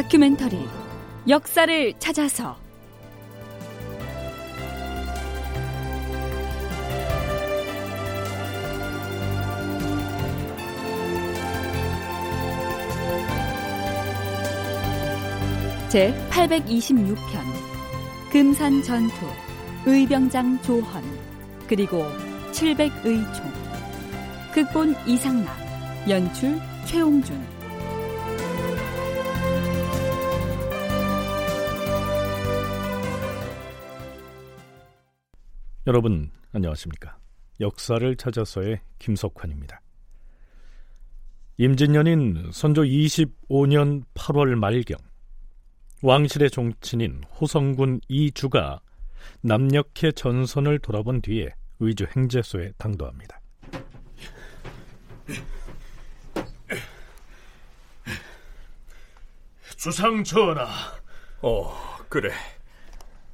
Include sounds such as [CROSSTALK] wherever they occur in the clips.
다큐멘터리 역사를 찾아서. 제 826편 금산 전투 의병장 조헌 그리고 700의총. 극본 이상락 연출 최홍준 여러분 안녕하십니까 역사를 찾아서의 김석환입니다 임진년인 선조 25년 8월 말경 왕실의 종친인 호성군 이주가 남녘의 전선을 돌아본 뒤에 의주 행제소에 당도합니다. 주상 전하. 어, 그래.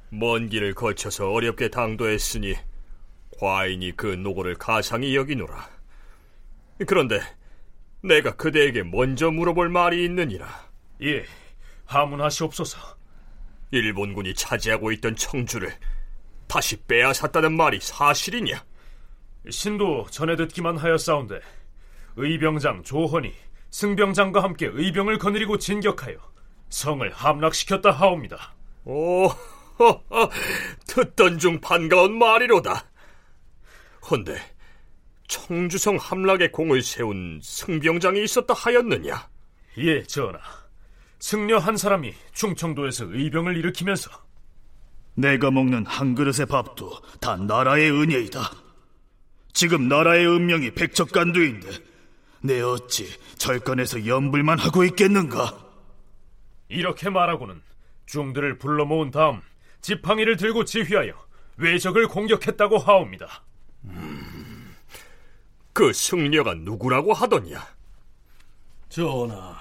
먼 길을 거쳐서 어렵게 당도했으니 과인이 그 노고를 가상히 여기노라. 그런데 내가 그대에게 먼저 물어볼 말이 있느니라. 예, 하문하시옵소서. 일본군이 차지하고 있던 청주를 다시 빼앗았다는 말이 사실이냐? 신도 전해 듣기만 하였사온데 의병장 조헌이 승병장과 함께 의병을 거느리고 진격하여 성을 함락시켰다 하옵니다. 오, [LAUGHS] 듣던 중 반가운 말이로다. 헌데 청주성 함락에 공을 세운 승병장이 있었다 하였느냐? 예, 전하. 승려 한 사람이 충청도에서 의병을 일으키면서 내가 먹는 한 그릇의 밥도 다 나라의 은혜이다. 지금 나라의 운명이 백척간두인데 내 어찌 절간에서 연불만 하고 있겠는가? 이렇게 말하고는 중들을 불러 모은 다음 지팡이를 들고 지휘하여 외적을 공격했다고 하옵니다. 음, 그 승려가 누구라고 하더냐? 전하,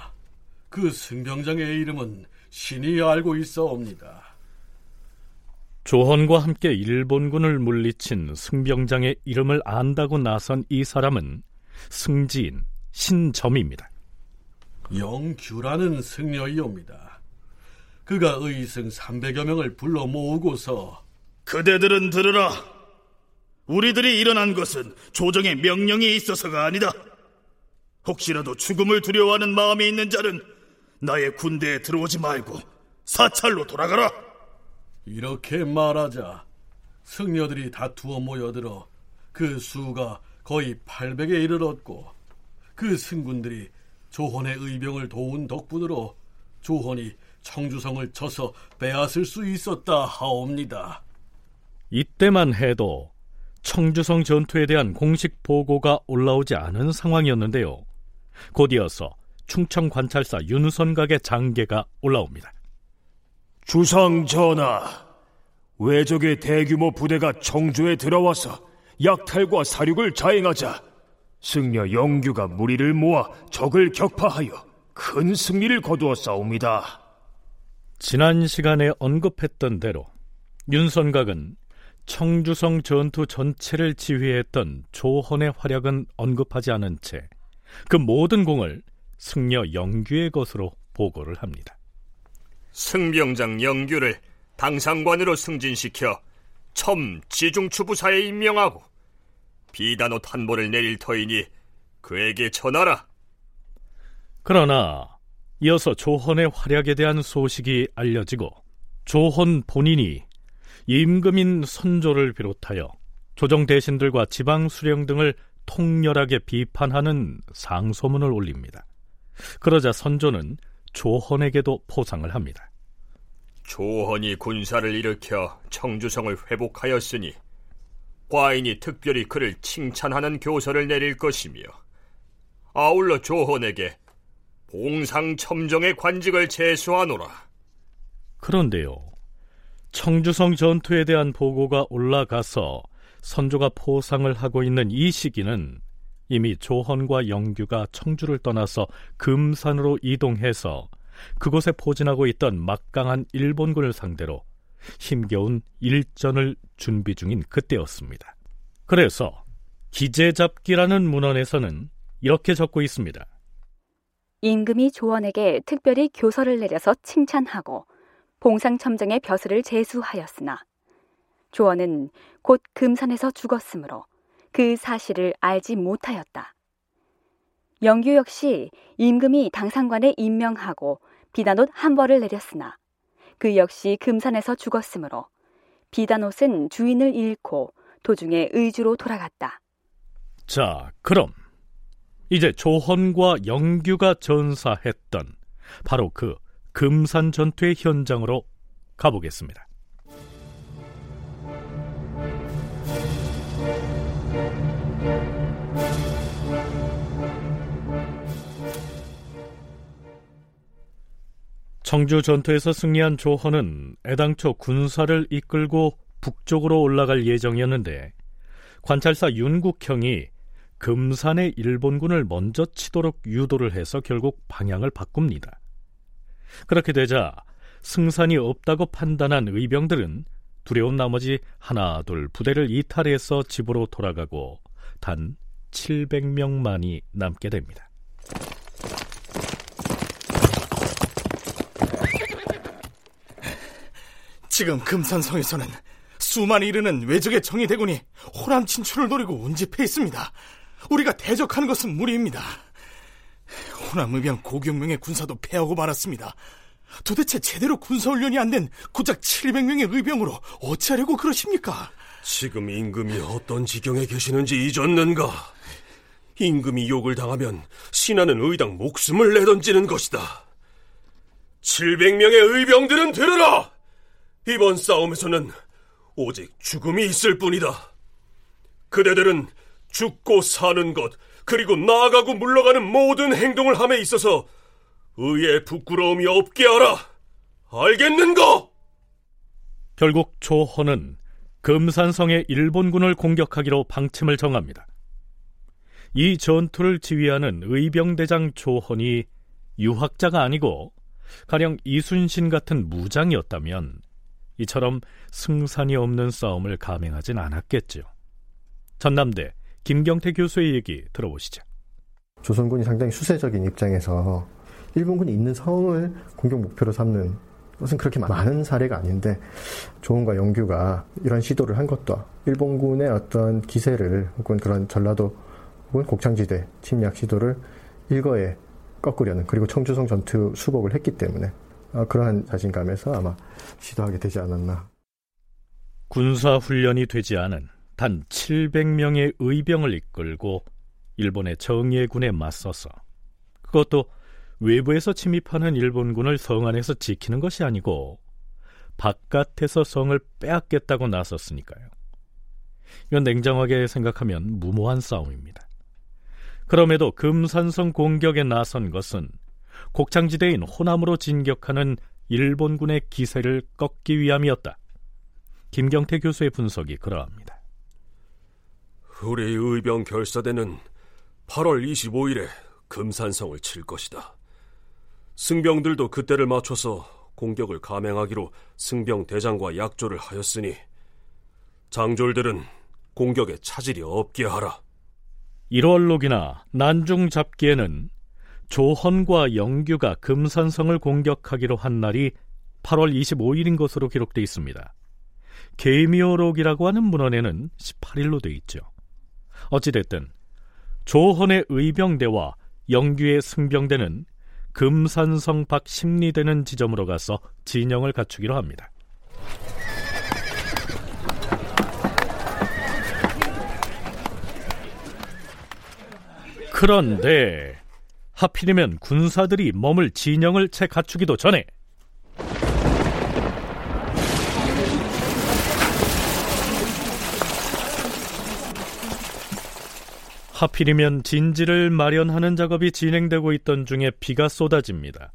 그 승병장의 이름은 신이 알고 있어옵니다. 조헌과 함께 일본군을 물리친 승병장의 이름을 안다고 나선 이 사람은 승지인 신점입니다. 영규라는 승려이옵니다. 그가 의승 300여 명을 불러 모으고서 그대들은 들으라. 우리들이 일어난 것은 조정의 명령이 있어서가 아니다. 혹시라도 죽음을 두려워하는 마음이 있는 자는 나의 군대에 들어오지 말고 사찰로 돌아가라. 이렇게 말하자 승려들이 다투어 모여들어 그 수가 거의 800에 이르렀고 그 승군들이 조헌의 의병을 도운 덕분으로 조헌이 청주성을 쳐서 빼앗을 수 있었다 하옵니다. 이때만 해도 청주성 전투에 대한 공식 보고가 올라오지 않은 상황이었는데요. 곧이어서 충청 관찰사 윤선각의 장계가 올라옵니다. 주상 전하, 외적의 대규모 부대가 청주에 들어와서 약탈과 사륙을 자행하자 승려 영규가 무리를 모아 적을 격파하여 큰 승리를 거두었사옵니다. 지난 시간에 언급했던 대로 윤선각은 청주성 전투 전체를 지휘했던 조헌의 활약은 언급하지 않은 채 그 모든 공을 승려 영규의 것으로 보고를 합니다. 승병장 영규를 당상관으로 승진시켜 첨 지중추부사에 임명하고 비단호 탄보를 내릴 터이니 그에게 전하라. 그러나 이어서 조헌의 활약에 대한 소식이 알려지고 조헌 본인이 임금인 선조를 비롯하여 조정 대신들과 지방 수령 등을 통렬하게 비판하는 상소문을 올립니다. 그러자 선조는 조헌에게도 포상을 합니다. 조헌이 군사를 일으켜 청주성을 회복하였으니 과인이 특별히 그를 칭찬하는 교서를 내릴 것이며 아울러 조헌에게 봉상첨정의 관직을 제수하노라. 그런데요. 청주성 전투에 대한 보고가 올라가서 선조가 포상을 하고 있는 이 시기는 이미 조헌과 영규가 청주를 떠나서 금산으로 이동해서 그곳에 포진하고 있던 막강한 일본군을 상대로 힘겨운 일전을 준비 중인 그때였습니다. 그래서 기재잡기라는 문헌에서는 이렇게 적고 있습니다. 임금이 조원에게 특별히 교서를 내려서 칭찬하고 봉상첨정의 벼슬을 제수하였으나 조원은 곧 금산에서 죽었으므로 그 사실을 알지 못하였다. 영규 역시 임금이 당상관에 임명하고 비단옷 한 벌을 내렸으나 그 역시 금산에서 죽었으므로 비단옷은 주인을 잃고 도중에 의주로 돌아갔다. 자, 그럼 이제 조헌과 영규가 전사했던 바로 그 금산 전투의 현장으로 가보겠습니다. 청주 전투에서 승리한 조헌은 애당초 군사를 이끌고 북쪽으로 올라갈 예정이었는데 관찰사 윤국형이 금산의 일본군을 먼저 치도록 유도를 해서 결국 방향을 바꿉니다. 그렇게 되자 승산이 없다고 판단한 의병들은 두려운 나머지 하나 둘 부대를 이탈해서 집으로 돌아가고 단 700명만이 남게 됩니다. 지금 금산성에서는 수만 이르는 외적의 정예 대군이 호남 진출을 노리고 운집해 있습니다. 우리가 대적하는 것은 무리입니다. 호남 의병 고경명의 군사도 패하고 말았습니다. 도대체 제대로 군사훈련이 안 된 고작 700명의 의병으로 어찌하려고 그러십니까? 지금 임금이 어떤 지경에 계시는지 잊었는가? 임금이 욕을 당하면 신하는 의당 목숨을 내던지는 것이다. 700명의 의병들은 들으라! 이번 싸움에서는 오직 죽음이 있을 뿐이다. 그대들은 죽고 사는 것, 그리고 나아가고 물러가는 모든 행동을 함에 있어서 의에 부끄러움이 없게 하라. 알겠는가? 결국 조헌은 금산성의 일본군을 공격하기로 방침을 정합니다. 이 전투를 지휘하는 의병대장 조헌이 유학자가 아니고 가령 이순신 같은 무장이었다면 이처럼 승산이 없는 싸움을 감행하진 않았겠죠. 전남대 김경태 교수의 얘기 들어보시죠. 조선군이 상당히 수세적인 입장에서 일본군이 있는 성을 공격 목표로 삼는 것은 그렇게 많은 사례가 아닌데 조은과 영규가 이런 시도를 한 것도 일본군의 어떤 기세를 혹은 그런 전라도 혹은 곡창지대 침략 시도를 일거에 꺾으려는 그리고 청주성 전투 수복을 했기 때문에 어, 그러한 자신감에서 아마 시도하게 되지 않았나. 군사 훈련이 되지 않은 단 700명의 의병을 이끌고 일본의 정예군에 맞서서 그것도 외부에서 침입하는 일본군을 성 안에서 지키는 것이 아니고 바깥에서 성을 빼앗겠다고 나섰으니까요. 이건 냉정하게 생각하면 무모한 싸움입니다. 그럼에도 금산성 공격에 나선 것은 곡창지대인 호남으로 진격하는 일본군의 기세를 꺾기 위함이었다. 김경태 교수의 분석이 그러합니다. 우리 의병 결사대는 8월 25일에 금산성을 칠 것이다. 승병들도 그때를 맞춰서 공격을 감행하기로 승병 대장과 약조를 하였으니 장졸들은 공격에 차질이 없게 하라. 1월록이나 난중 잡기에는 조헌과 영규가 금산성을 공격하기로 한 날이 8월 25일인 것으로 기록되어 있습니다. 개미오록이라고 하는 문헌에는 18일로 되어 있죠. 어찌됐든 조헌의 의병대와 영규의 승병대는 금산성 밖 심리되는 지점으로 가서 진영을 갖추기로 합니다. 그런데 하필이면 군사들이 머물 진영을 채 갖추기도 전에 하필이면 진지를 마련하는 작업이 진행되고 있던 중에 비가 쏟아집니다.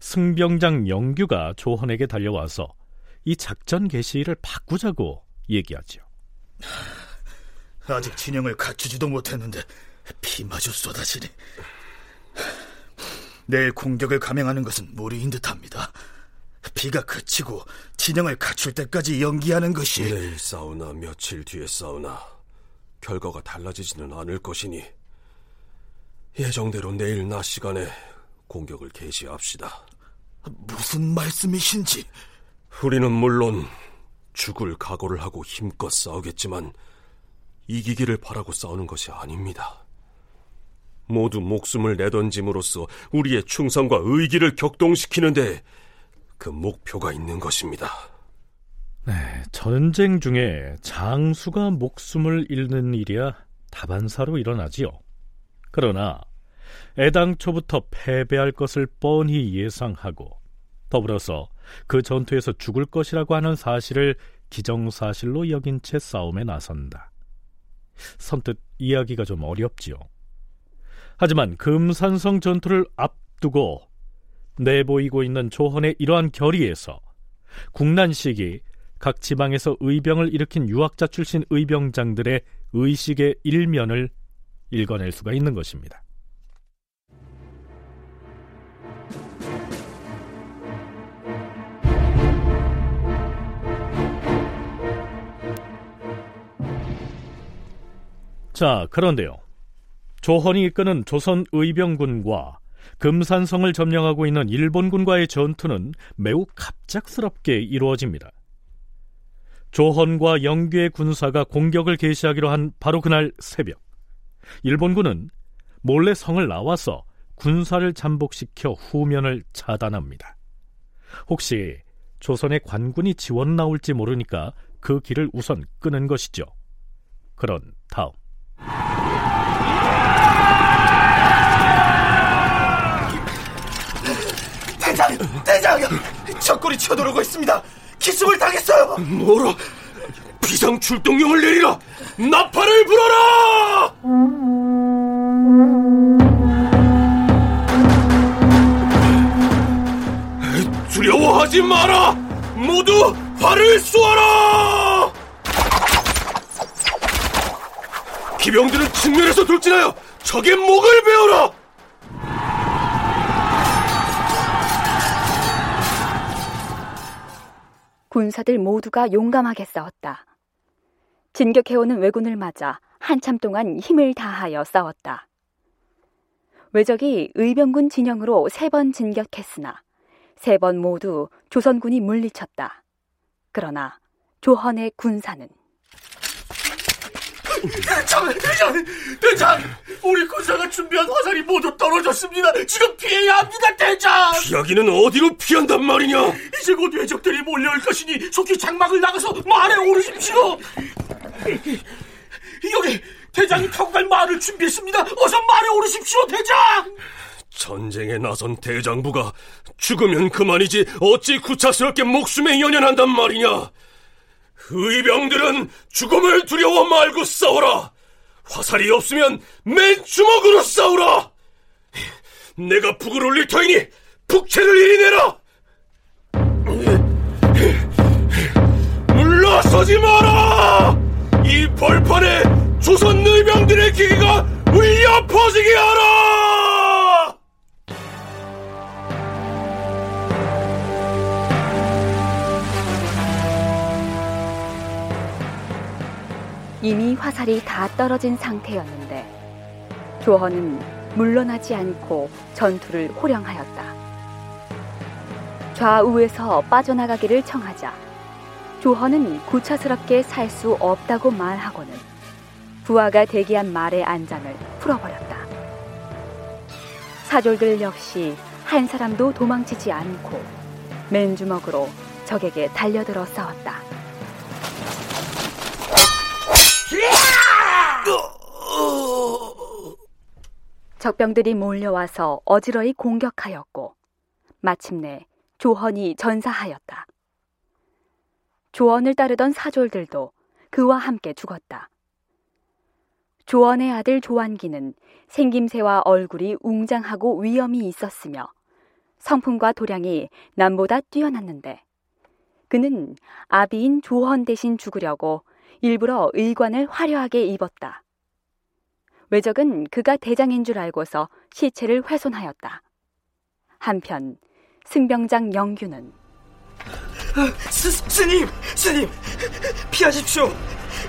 승병장 영규가 조헌에게 달려와서 이 작전 개시를 바꾸자고 얘기하죠. 아직 진영을 갖추지도 못했는데 비마저 쏟아지니 내일 공격을 감행하는 것은 무리인 듯합니다. 비가 그치고 진영을 갖출 때까지 연기하는 것이 내일 싸우나 며칠 뒤에 싸우나 결과가 달라지지는 않을 것이니 예정대로 내일 낮 시간에 공격을 개시합시다. 무슨 말씀이신지? 우리는 물론 죽을 각오를 하고 힘껏 싸우겠지만 이기기를 바라고 싸우는 것이 아닙니다. 모두 목숨을 내던짐으로써 우리의 충성과 의기를 격동시키는데 그 목표가 있는 것입니다. 네, 전쟁 중에 장수가 목숨을 잃는 일이야 다반사로 일어나지요. 그러나 애당초부터 패배할 것을 뻔히 예상하고 더불어서 그 전투에서 죽을 것이라고 하는 사실을 기정사실로 여긴 채 싸움에 나선다. 선뜻 이야기가 좀 어렵지요. 하지만 금산성 전투를 앞두고 내보이고 있는 조헌의 이러한 결의에서 국난식이 각 지방에서 의병을 일으킨 유학자 출신 의병장들의 의식의 일면을 읽어낼 수가 있는 것입니다. 자, 그런데요. 조헌이 이끄는 조선 의병군과 금산성을 점령하고 있는 일본군과의 전투는 매우 갑작스럽게 이루어집니다. 조헌과 영규의 군사가 공격을 개시하기로 한 바로 그날 새벽, 일본군은 몰래 성을 나와서 군사를 잠복시켜 후면을 차단합니다. 혹시 조선의 관군이 지원 나올지 모르니까 그 길을 우선 끄는 것이죠. 그런 다음 대장! 대장! 적군이 쳐들어오고 있습니다! 기습을 당했어요! 뭐라? 비상 출동령을 내리라! 나팔을 불어라! 두려워하지 마라! 모두 활을 쏘아라! 기병들은 측면에서 돌진하여 적의 목을 베어라! 군사들 모두가 용감하게 싸웠다. 진격해오는 왜군을 맞아 한참 동안 힘을 다하여 싸웠다. 왜적이 의병군 진영으로 세 번 진격했으나 세 번 모두 조선군이 물리쳤다. 그러나 조헌의 군사는 대장! 대장! 대장! 우리 군사가 준비한 화살이 모두 떨어졌습니다! 지금 피해야 합니다, 대장! 피하기는 어디로 피한단 말이냐? 이제 곧 외적들이 몰려올 것이니 속히 장막을 나가서 말에 오르십시오! 여기 대장이 타고 갈 말을 준비했습니다! 어서 말에 오르십시오, 대장! 전쟁에 나선 대장부가 죽으면 그만이지 어찌 구차스럽게 목숨에 연연한단 말이냐? 의병들은 죽음을 두려워 말고 싸워라. 화살이 없으면 맨 주먹으로 싸우라. 내가 북을 올릴 터이니 북채를 이리 내라. 물러서지 마라. 이 벌판에 조선 의병들의 기기가 울려 퍼지게 하라. 이미 화살이 다 떨어진 상태였는데 조헌은 물러나지 않고 전투를 호령하였다. 좌우에서 빠져나가기를 청하자 조헌은 구차스럽게 살 수 없다고 말하고는 부하가 대기한 말의 안장을 풀어버렸다. 사졸들 역시 한 사람도 도망치지 않고 맨주먹으로 적에게 달려들어 싸웠다. 적병들이 몰려와서 어지러이 공격하였고 마침내 조헌이 전사하였다. 조언을 따르던 사졸들도 그와 함께 죽었다. 조언의 아들 조한기는 생김새와 얼굴이 웅장하고 위엄이 있었으며 성품과 도량이 남보다 뛰어났는데 그는 아비인 조헌 대신 죽으려고 일부러 의관을 화려하게 입었다. 외적은 그가 대장인 줄 알고서 시체를 훼손하였다. 한편 승병장 영규는 스, 스님! 스님! 피하십시오!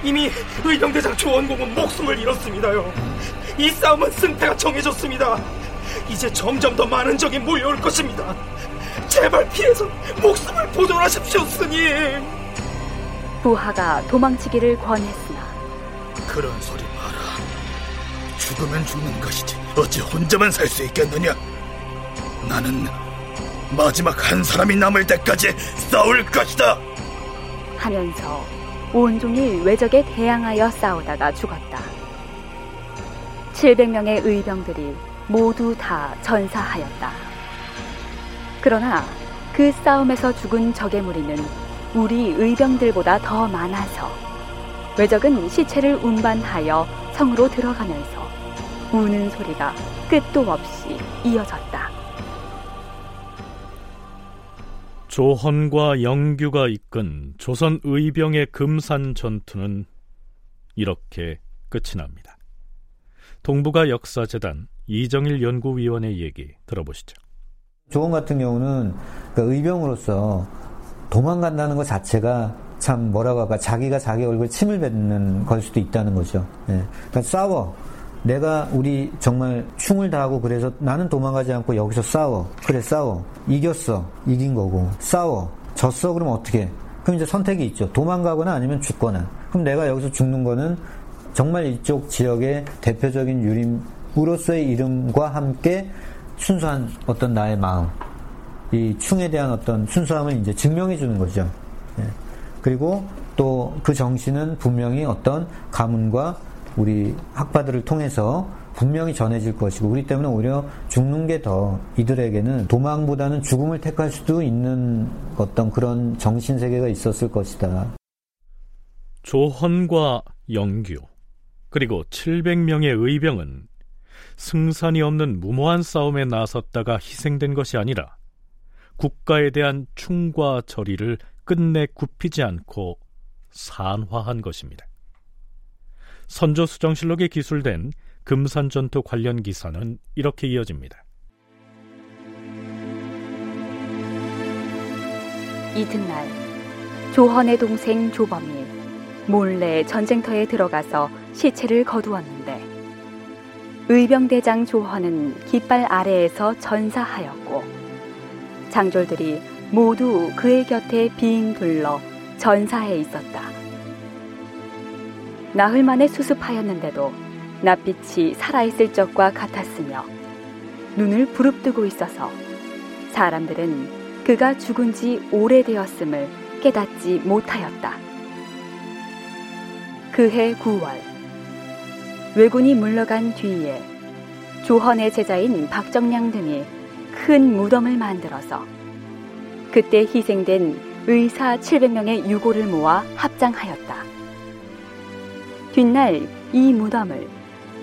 이미 의병대장 조원공은 목숨을 잃었습니다요. 이 싸움은 승패가 정해졌습니다. 이제 점점 더 많은 적이 몰려올 것입니다. 제발 피해서 목숨을 보존하십시오, 스님. 부하가 도망치기를 권했으나 그런 소리. 죽으면 죽는 것이지 어찌 혼자만 살 수 있겠느냐? 나는 마지막 한 사람이 남을 때까지 싸울 것이다. 하면서 온종일 외적에 대항하여 싸우다가 죽었다. 700명의 의병들이 모두 다 전사하였다. 그러나 그 싸움에서 죽은 적의 무리는 우리 의병들보다 더 많아서 외적은 시체를 운반하여 성으로 들어가면서 우는 소리가 끝도 없이 이어졌다. 조헌과 영규가 이끈 조선 의병의 금산 전투는 이렇게 끝이 납니다. 동북아 역사재단 이정일 연구위원의 얘기 들어보시죠. 조헌 같은 경우는 그 의병으로서 도망간다는 것 자체가 참 뭐라고 할까 자기가 자기 얼굴 침을 뱉는 걸 수도 있다는 거죠. 예. 그러니까 싸워. 내가 우리 정말 충을 다하고 그래서 나는 도망가지 않고 여기서 싸워. 그래 싸워. 이겼어. 이긴 거고. 싸워. 졌어. 그럼 어떻게? 그럼 이제 선택이 있죠. 도망가거나 아니면 죽거나. 그럼 내가 여기서 죽는 거는 정말 이쪽 지역의 대표적인 유림으로서의 이름과 함께 순수한 어떤 나의 마음, 이 충에 대한 어떤 순수함을 이제 증명해 주는 거죠. 예. 그리고 또 그 정신은 분명히 어떤 가문과 우리 학파들을 통해서 분명히 전해질 것이고 우리 때문에 오히려 죽는 게 더 이들에게는 도망보다는 죽음을 택할 수도 있는 어떤 그런 정신 세계가 있었을 것이다. 조헌과 영규 그리고 700명의 의병은 승산이 없는 무모한 싸움에 나섰다가 희생된 것이 아니라 국가에 대한 충과 절의를 끝내 굽히지 않고 산화한 것입니다. 선조 수정실록에 기술된 금산전투 관련 기사는 이렇게 이어집니다. 이튿날 조헌의 동생 조범이 몰래 전쟁터에 들어가서 시체를 거두었는데 의병대장 조헌은 깃발 아래에서 전사하였고 장졸들이 모두 그의 곁에 빙 둘러 전사해 있었다. 나흘 만에 수습하였는데도 낯빛이 살아있을 적과 같았으며 눈을 부릅뜨고 있어서 사람들은 그가 죽은 지 오래되었음을 깨닫지 못하였다. 그해 9월 왜군이 물러간 뒤에 조헌의 제자인 박정량 등이 큰 무덤을 만들어서 그때 희생된 의사 700명의 유고를 모아 합장하였다. 뒷날 이 무덤을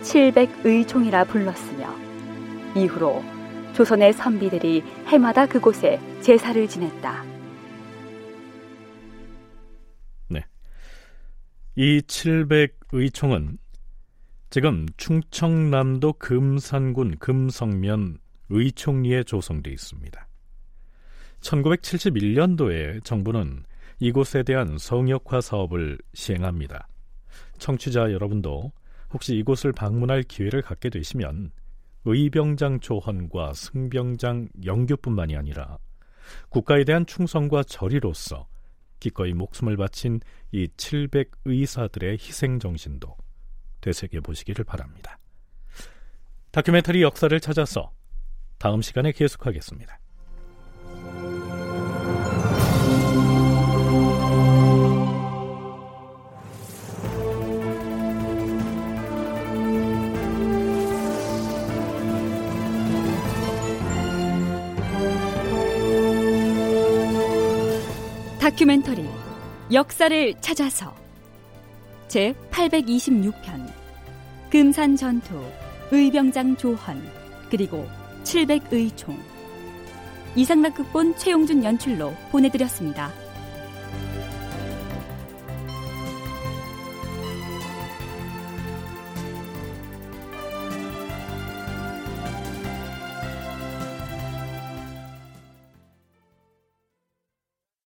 700의총이라 불렀으며 이후로 조선의 선비들이 해마다 그곳에 제사를 지냈다. 네. 이 700의총은 지금 충청남도 금산군 금성면 의총리에 조성되어 있습니다. 1971년도에 정부는 이곳에 대한 성역화 사업을 시행합니다. 청취자 여러분도 혹시 이곳을 방문할 기회를 갖게 되시면 의병장 조헌과 승병장 영규뿐만이 아니라 국가에 대한 충성과 절의로서 기꺼이 목숨을 바친 이 700의사들의 희생 정신도 되새겨 보시기를 바랍니다. 다큐멘터리 역사를 찾아서 다음 시간에 계속하겠습니다. 다큐멘터리 역사를 찾아서 제 826편 금산 전투 의병장 조헌 그리고 700의총 이상락 극본 최용준 연출로 보내드렸습니다.